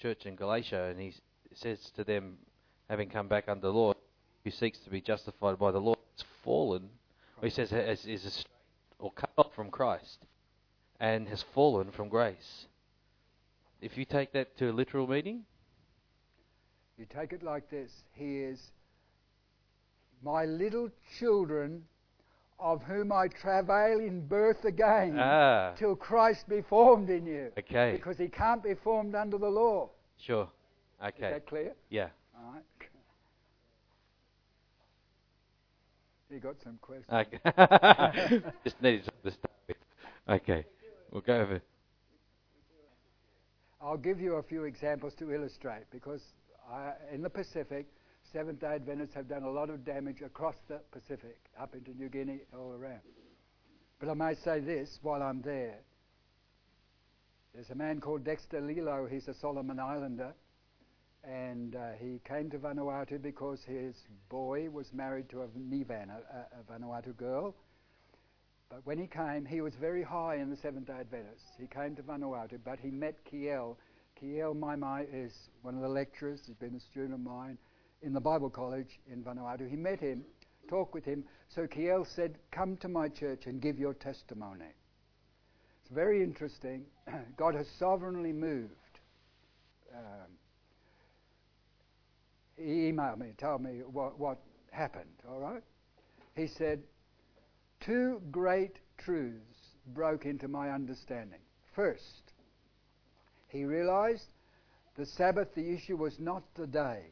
church in Galatia, and he says to them, having come back under the law, who seeks to be justified by the law has fallen. Or he says is estranged or cut off from Christ, and has fallen from grace. If you take that to a literal meaning, You take it like this He is my little children, of whom I travail in birth again, ah, till Christ be formed in you. okay, Because he can't be formed under the law. sure, Okay. Is that clear? yeah. All right. You got some questions? Okay. Just needed something to start with. Okay, we'll go over. I'll give you a few examples to illustrate because I, in the Pacific, Seventh day Adventists have done a lot of damage across the Pacific, up into New Guinea, all around. But I may say this while I'm there. There's a man called Dexter Lilo, he's a Solomon Islander, and uh, he came to Vanuatu because his boy was married to a Nivan, a, a, Vanuatu girl. But when he came, he was very high in the Seventh day Adventists. He came to Vanuatu, but he met Kiel. Kiel Maimai is one of the lecturers, he's been a student of mine in the Bible college in Vanuatu. He met him, talked with him. So Kiel said, Come to my church and give your testimony. It's very interesting. God has sovereignly moved. Um, he emailed me, told me what, what happened, all right? He said, Two great truths broke into my understanding. First, he realized the Sabbath, the issue was not the day,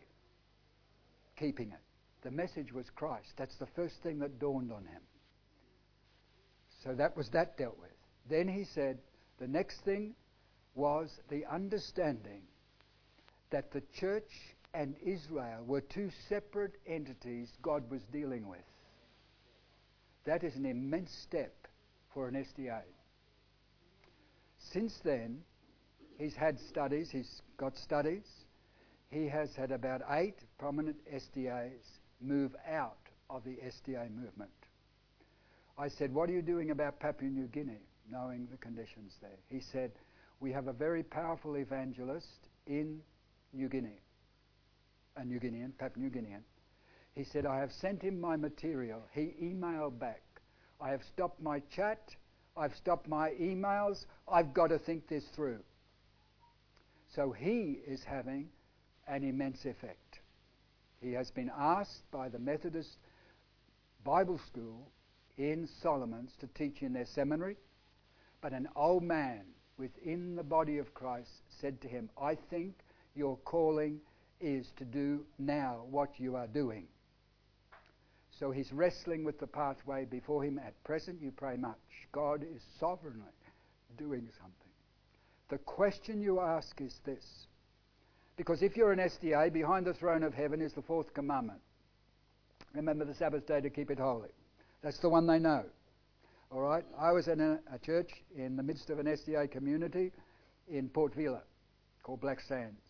keeping it. The message was Christ. That's the first thing that dawned on him. So that was that dealt with. Then he said the next thing was the understanding that the church and Israel were two separate entities God was dealing with. That is an immense step for an SDA. Since then, he's had studies, he's got studies. He has had about eight prominent SDAs move out of the SDA movement. I said, What are you doing about Papua New Guinea, knowing the conditions there? He said, We have a very powerful evangelist in New Guinea, a New Guinean, Papua New Guinean. He said, I have sent him my material. He emailed back. I have stopped my chat. I've stopped my emails. I've got to think this through. So he is having an immense effect. He has been asked by the Methodist Bible School in Solomon's to teach in their seminary, but an old man within the body of Christ said to him, I think your calling is to do now what you are doing. So he's wrestling with the pathway before him. At present, you pray much. God is sovereignly doing something. The question you ask is this. Because if you're an SDA, behind the throne of heaven is the fourth commandment. Remember the Sabbath day to keep it holy. That's the one they know. All right? I was in a, a church in the midst of an SDA community in Port Vila called Black Sands.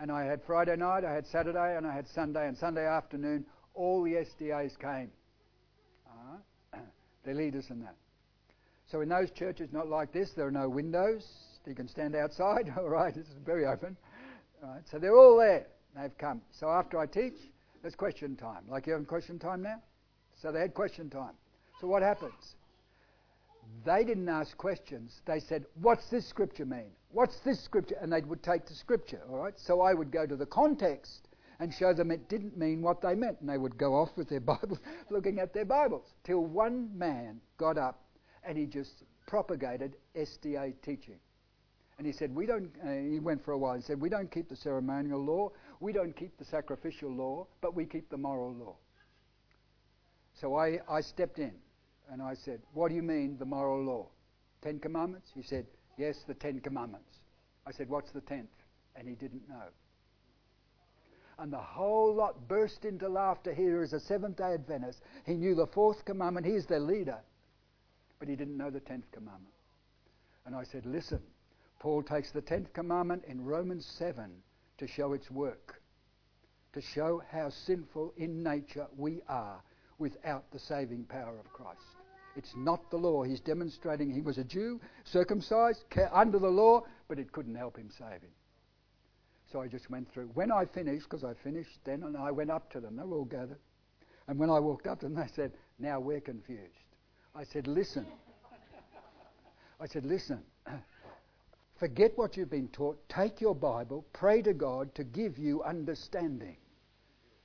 And I had Friday night, I had Saturday, and I had Sunday. And Sunday afternoon, all the SDAs came. All right? Their leaders and that. So in those churches, not like this, there are no windows. You can stand outside. All right, it's very open. Right, so they're all there. They've come. So after I teach, there's question time. Like you having question time now? So they had question time. So what happens? They didn't ask questions. They said, What's this scripture mean? What's this scripture? And they would take the scripture, all right? So I would go to the context and show them it didn't mean what they meant. And they would go off with their Bibles, looking at their Bibles, till one man got up and he just propagated SDA teaching. And he said, We don't, uh, he went for a while and said, We don't keep the ceremonial law, we don't keep the sacrificial law, but we keep the moral law. So I, I stepped in and I said, What do you mean, the moral law? Ten Commandments? He said, Yes, the Ten Commandments. I said, What's the tenth? And he didn't know. And the whole lot burst into laughter here as a Seventh day Adventist. He knew the fourth commandment, he's their leader, but he didn't know the tenth commandment. And I said, Listen, Paul takes the tenth commandment in Romans 7 to show its work, to show how sinful in nature we are without the saving power of Christ. It's not the law. He's demonstrating he was a Jew, circumcised, under the law, but it couldn't help him save him. So I just went through. When I finished, because I finished then, and I went up to them, they were all gathered. And when I walked up to them, they said, Now we're confused. I said, Listen. I said, Listen. Forget what you've been taught. Take your Bible, pray to God to give you understanding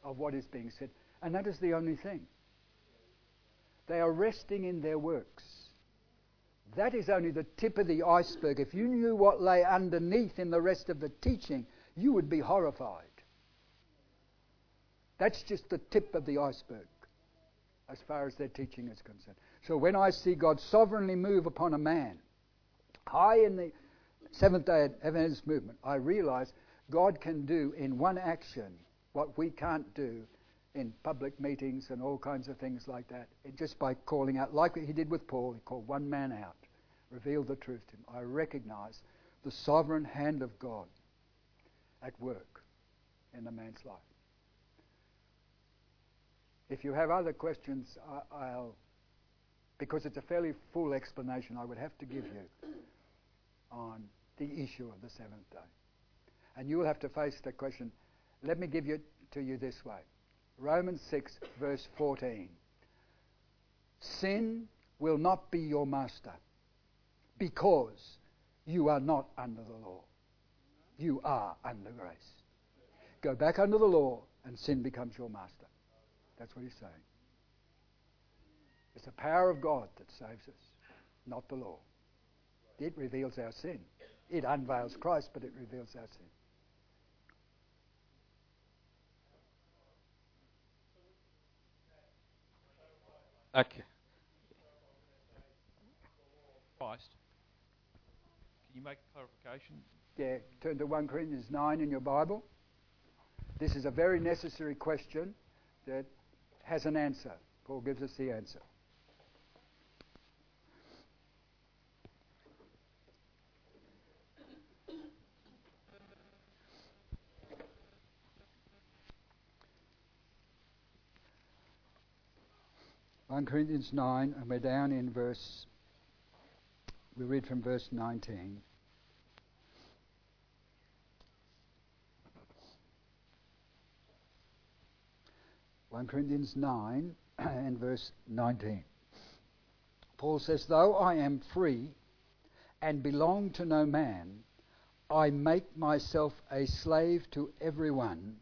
of what is being said. And that is the only thing. They are resting in their works. That is only the tip of the iceberg. If you knew what lay underneath in the rest of the teaching, you would be horrified. That's just the tip of the iceberg as far as their teaching is concerned. So when I see God sovereignly move upon a man, high in the Seventh day Adventist movement, I realize God can do in one action what we can't do in public meetings and all kinds of things like that. It, just by calling out, like he did with Paul, he called one man out, revealed the truth to him. I recognize the sovereign hand of God at work in a man's life. If you have other questions, I, will because it's a fairly full explanation I would have to give you on the issue of the seventh day. And you will have to face the question. Let me give it to you this way Romans 6, verse 14. Sin will not be your master because you are not under the law. You are under grace. Go back under the law and sin becomes your master. That's what he's saying. It's the power of God that saves us, not the law. It reveals our sin. It unveils Christ, but it reveals our sin. Okay. Christ. Can you make a clarification? Yeah, turn to 1 Corinthians 9 in your Bible. This is a very necessary question that has an answer. Paul gives us the answer. One Corinthians nine, and we're down in verse. We read from verse nineteen. 1 Corinthians 9 and verse 19. Paul says, Though I am free and belong to no man, I make myself a slave to everyone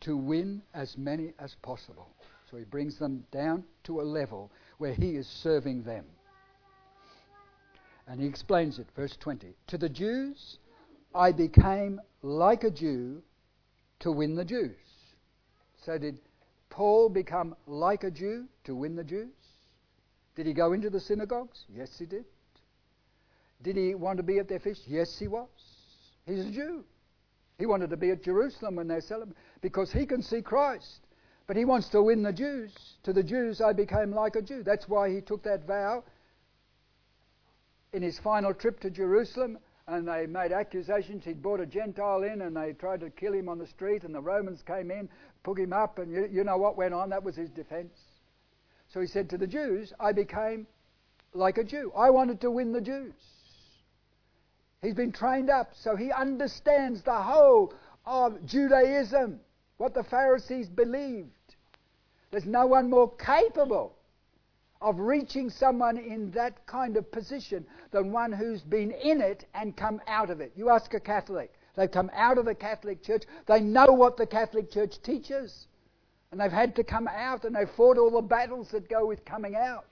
to win as many as possible. So he brings them down to a level where he is serving them. And he explains it, verse 20. To the Jews, I became like a Jew to win the Jews. So did Paul become like a Jew to win the Jews? Did he go into the synagogues? Yes, he did. Did he want to be at their feast? Yes, he was. He's a Jew. He wanted to be at Jerusalem when they celebrate because he can see Christ. But he wants to win the Jews. To the Jews, I became like a Jew. That's why he took that vow in his final trip to Jerusalem and they made accusations. He'd brought a Gentile in and they tried to kill him on the street, and the Romans came in, took him up, and you, you know what went on? That was his defense. So he said to the Jews, I became like a Jew. I wanted to win the Jews. He's been trained up, so he understands the whole of Judaism, what the Pharisees believed. There's no one more capable of reaching someone in that kind of position than one who's been in it and come out of it. You ask a Catholic. They've come out of the Catholic Church. They know what the Catholic Church teaches. And they've had to come out and they've fought all the battles that go with coming out.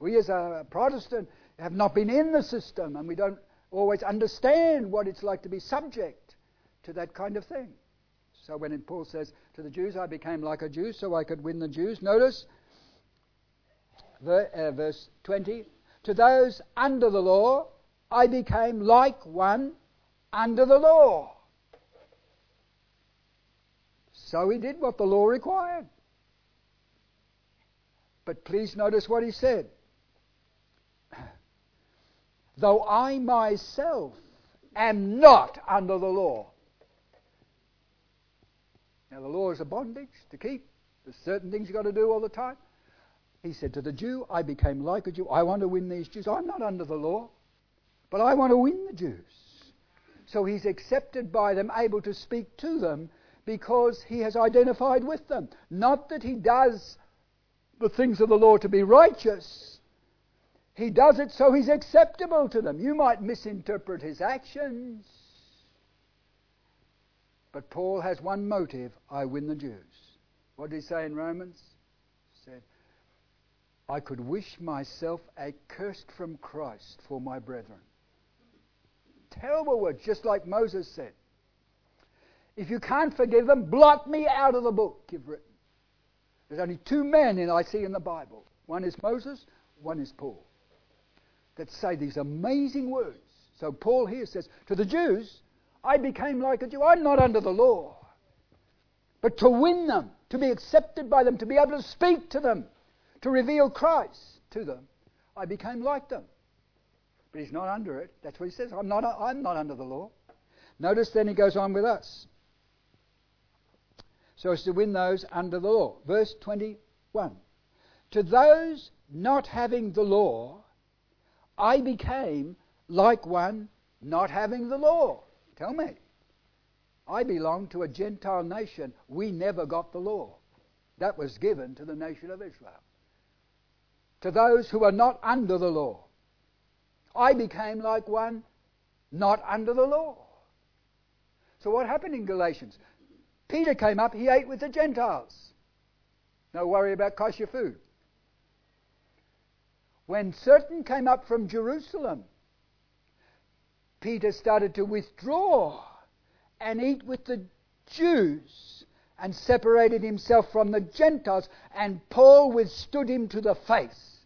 We, as a Protestant, have not been in the system and we don't always understand what it's like to be subject to that kind of thing. So when Paul says to the Jews, I became like a Jew so I could win the Jews, notice uh, verse 20, to those under the law, I became like one under the law. So he did what the law required. But please notice what he said. Though I myself am not under the law. Now, the law is a bondage to keep. There's certain things you've got to do all the time. He said to the Jew, I became like a Jew. I want to win these Jews. I'm not under the law, but I want to win the Jews. So he's accepted by them, able to speak to them, because he has identified with them. Not that he does the things of the law to be righteous, he does it so he's acceptable to them. You might misinterpret his actions. But Paul has one motive I win the Jews. What did he say in Romans? He said, I could wish myself accursed from Christ for my brethren. Terrible words, just like Moses said. If you can't forgive them, blot me out of the book you've written. There's only two men in I see in the Bible. One is Moses, one is Paul. That say these amazing words. So Paul here says, to the Jews, I became like a Jew. I'm not under the law. But to win them, to be accepted by them, to be able to speak to them, to reveal Christ to them, I became like them. But he's not under it. That's what he says. I'm not, I'm not under the law. Notice then he goes on with us. So as to win those under the law. Verse 21. To those not having the law, I became like one not having the law. Tell me. I belong to a Gentile nation. We never got the law. That was given to the nation of Israel. To those who are not under the law. I became like one not under the law. So what happened in Galatians? Peter came up, he ate with the Gentiles. No worry about kosher food. When certain came up from Jerusalem, Peter started to withdraw and eat with the Jews and separated himself from the Gentiles, and Paul withstood him to the face.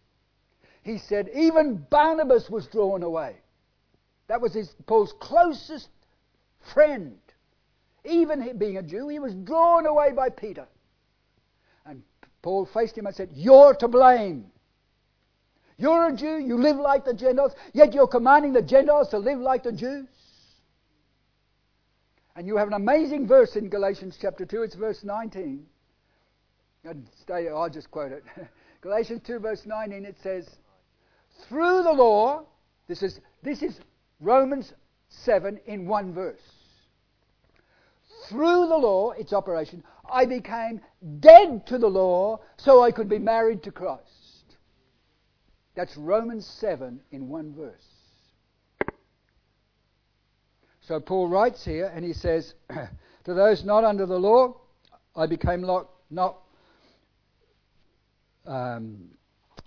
He said, even Barnabas was drawn away. That was his, Paul's closest friend. Even being a Jew, he was drawn away by Peter. And Paul faced him and said, You're to blame. You're a Jew, you live like the Gentiles, yet you're commanding the Gentiles to live like the Jews. And you have an amazing verse in Galatians chapter 2, it's verse 19. Stay, I'll just quote it. Galatians 2, verse 19, it says, Through the law, this is, this is Romans 7 in one verse. Through the law, its operation, I became dead to the law so I could be married to Christ. That's Romans 7 in one verse. So Paul writes here and he says, To those not under the law, I became not, not um,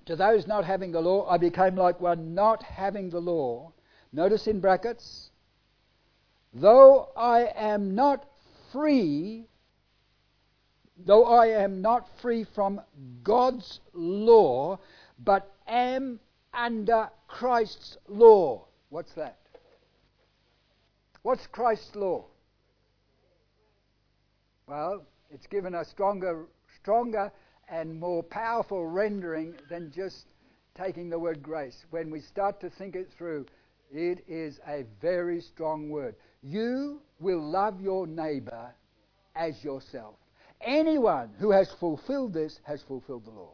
to those not having the law, I became like one not having the law. Notice in brackets, though I am not free, though I am not free from God's law, but am under Christ's law. What's that? What's Christ's law? Well, it's given a stronger, stronger and more powerful rendering than just taking the word grace. When we start to think it through, it is a very strong word. You will love your neighbor as yourself. Anyone who has fulfilled this has fulfilled the law.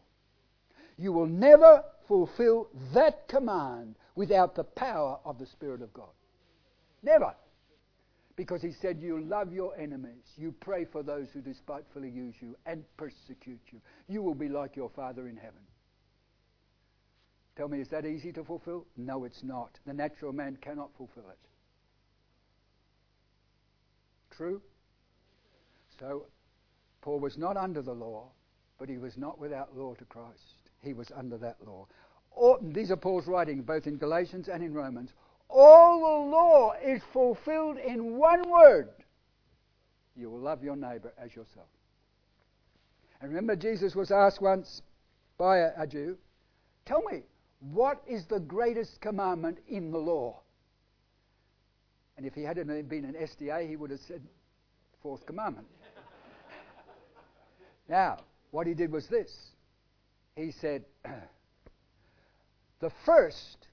You will never fulfill that command without the power of the Spirit of God. Never. Because he said, You love your enemies. You pray for those who despitefully use you and persecute you. You will be like your Father in heaven. Tell me, is that easy to fulfill? No, it's not. The natural man cannot fulfill it. True? So, Paul was not under the law, but he was not without law to Christ he was under that law. All, these are Paul's writings, both in Galatians and in Romans. All the law is fulfilled in one word you will love your neighbor as yourself. And remember, Jesus was asked once by a, a Jew, Tell me, what is the greatest commandment in the law? And if he hadn't been an SDA, he would have said, Fourth commandment. now, what he did was this he said, The first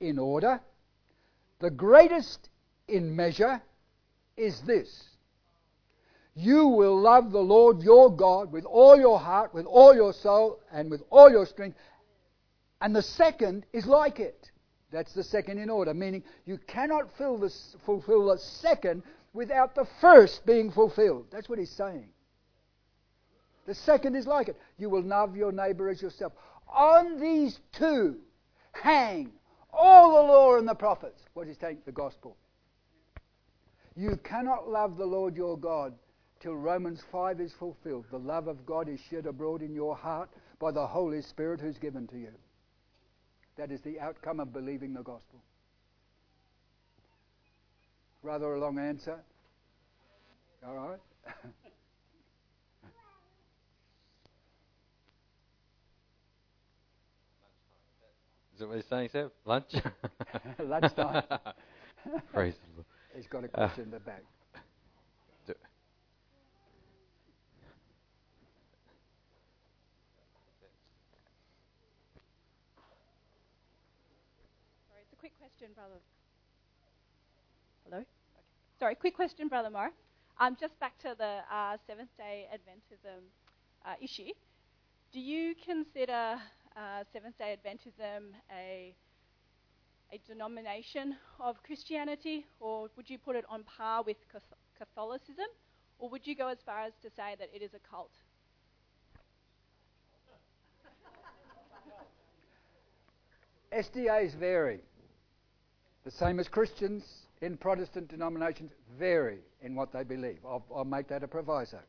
in order, the greatest in measure, is this You will love the Lord your God with all your heart, with all your soul, and with all your strength. And the second is like it. That's the second in order, meaning you cannot fulfill the second without the first being fulfilled. That's what he's saying. The second is like it. You will love your neighbor as yourself. On these two hang all the law and the prophets. What is saying? The gospel. You cannot love the Lord your God till Romans 5 is fulfilled. The love of God is shed abroad in your heart by the Holy Spirit who's given to you. That is the outcome of believing the gospel. Rather a long answer. All right? Is that what he's saying, Seb? Lunch? Lunchtime. Praise the Lord. He's got a question in the back. Do- Sorry, it's a quick question, brother. Hello? Okay. Sorry, quick question, brother Maurice. Um, just back to the uh, Seventh Day Adventism uh, issue. Do you consider uh, Seventh Day Adventism a a denomination of Christianity, or would you put it on par with Catholicism, or would you go as far as to say that it is a cult? SDAs vary. The same as Christians in Protestant denominations vary in what they believe. I'll, I'll make that a proviso.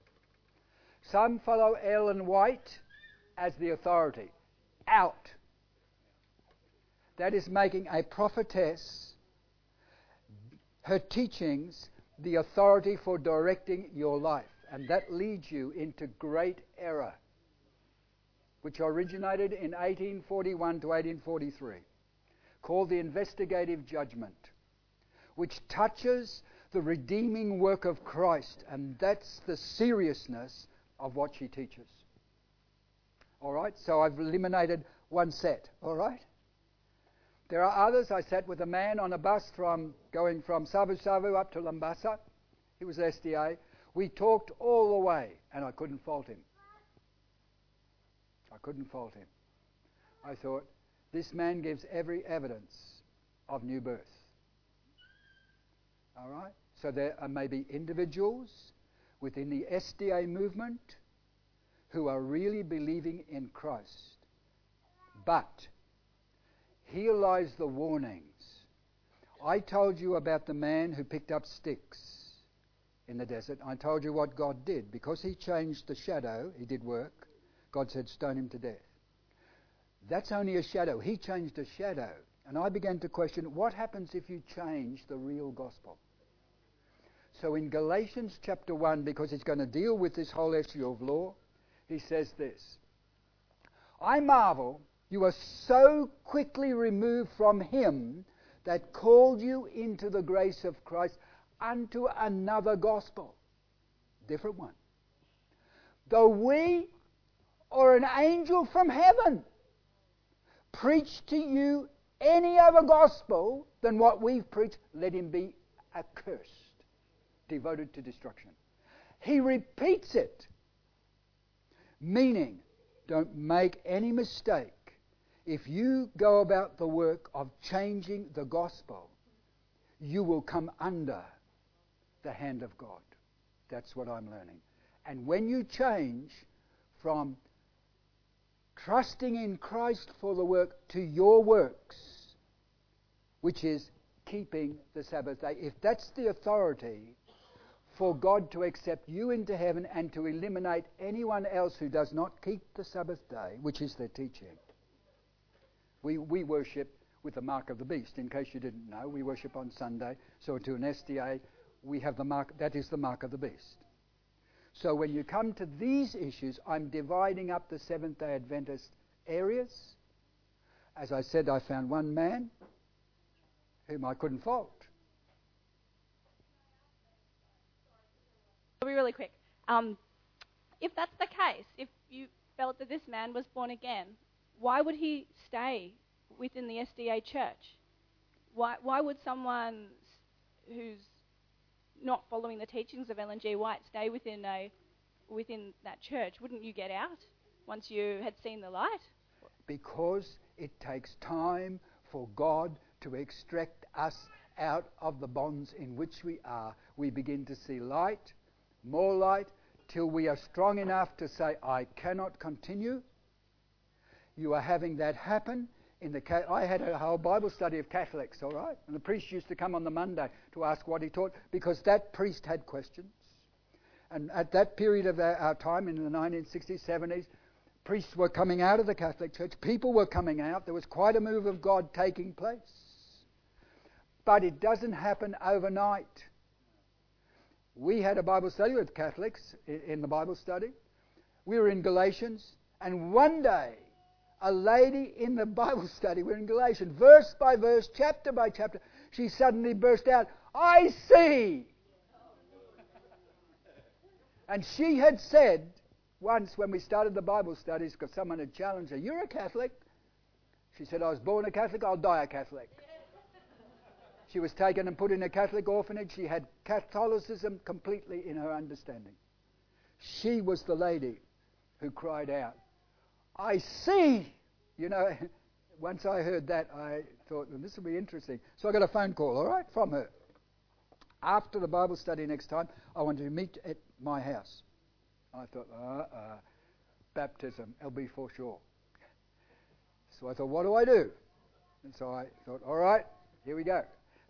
Some follow Ellen White as the authority. Out. That is making a prophetess, her teachings, the authority for directing your life. And that leads you into great error which originated in 1841 to 1843, called the investigative judgment, which touches the redeeming work of Christ, and that's the seriousness of what she teaches. All right, so I've eliminated one set. All right. There are others. I sat with a man on a bus from going from Savu Savu up to Lambasa. He was SDA. We talked all the way, and I couldn't fault him. I couldn't fault him. I thought, this man gives every evidence of new birth. All right? So there are maybe individuals within the SDA movement who are really believing in Christ. But here lies the warnings. I told you about the man who picked up sticks in the desert. I told you what God did. Because he changed the shadow, he did work. God said, Stone him to death. That's only a shadow. He changed a shadow. And I began to question what happens if you change the real gospel? So in Galatians chapter 1, because it's going to deal with this whole issue of law, he says this I marvel you are so quickly removed from him that called you into the grace of Christ unto another gospel. Different one. Though we or an angel from heaven preach to you any other gospel than what we've preached, let him be accursed, devoted to destruction. He repeats it, meaning, don't make any mistake. If you go about the work of changing the gospel, you will come under the hand of God. That's what I'm learning. And when you change from trusting in Christ for the work to your works, which is keeping the Sabbath day, if that's the authority for God to accept you into heaven and to eliminate anyone else who does not keep the Sabbath day, which is their teaching. We, we worship with the mark of the beast. In case you didn't know, we worship on Sunday. So to an SDA, we have the mark, that is the mark of the beast. So when you come to these issues, I'm dividing up the Seventh day Adventist areas. As I said, I found one man whom I couldn't fault. I'll be really quick. Um, if that's the case, if you felt that this man was born again, why would he stay within the SDA church? Why, why would someone who's not following the teachings of Ellen G. White stay within a within that church? Wouldn't you get out once you had seen the light? Because it takes time for God to extract us out of the bonds in which we are. We begin to see light, more light, till we are strong enough to say, I cannot continue. You are having that happen. In the I had a whole Bible study of Catholics, all right? And the priest used to come on the Monday to ask what he taught because that priest had questions. And at that period of our time in the 1960s, 70s, priests were coming out of the Catholic Church. People were coming out. There was quite a move of God taking place. But it doesn't happen overnight. We had a Bible study with Catholics in the Bible study. We were in Galatians, and one day, a lady in the Bible study, we're in Galatians, verse by verse, chapter by chapter, she suddenly burst out, I see. And she had said once when we started the Bible studies, because someone had challenged her, You're a Catholic? She said, I was born a Catholic, I'll die a Catholic. She was taken and put in a Catholic orphanage. She had Catholicism completely in her understanding. She was the lady who cried out, I see. You know, once I heard that, I thought, well, this will be interesting. So I got a phone call, all right, from her. After the Bible study next time, I want to meet at my house. I thought, uh, uh, baptism, be for sure. So I thought, what do I do? And so I thought, all right, here we go.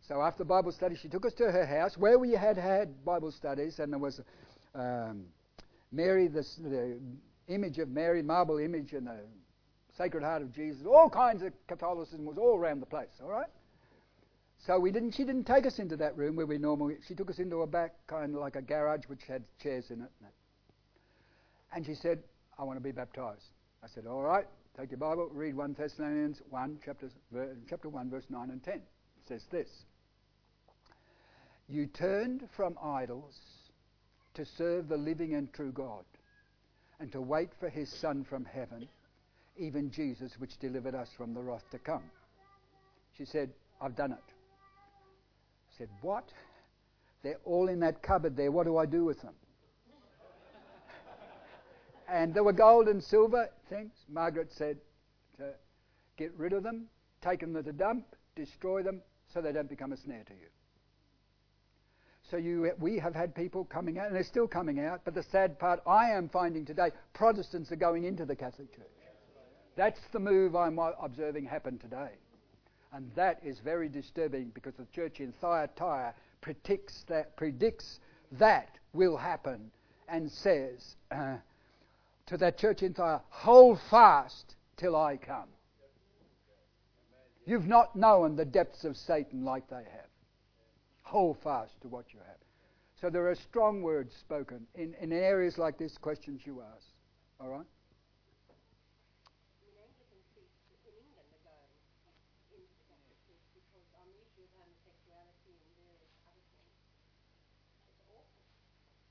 So after Bible study, she took us to her house where we had had Bible studies, and there was um, Mary, the, the image of Mary, marble image, and the Sacred Heart of Jesus. All kinds of Catholicism was all around the place. All right. So we didn't. She didn't take us into that room where we normally. She took us into a back kind of like a garage which had chairs in it. And she said, "I want to be baptized." I said, "All right. Take your Bible. Read 1 Thessalonians 1, chapter, chapter 1, verse 9 and 10. It says this. You turned from idols to serve the living and true God, and to wait for his Son from heaven, even Jesus, which delivered us from the wrath to come. She said, I've done it. I said, What? They're all in that cupboard there. What do I do with them? and there were gold and silver things. Margaret said, to Get rid of them, take them to the dump, destroy them, so they don't become a snare to you. So you, we have had people coming out, and they're still coming out. But the sad part I am finding today, Protestants are going into the Catholic Church. That's the move I'm observing happen today. And that is very disturbing because the church in Thyatira predicts that, predicts that will happen and says uh, to that church in Thyatira, hold fast till I come. You've not known the depths of Satan like they have. Hold fast to what you have. So there are strong words spoken in, in areas like this, questions you ask. All right?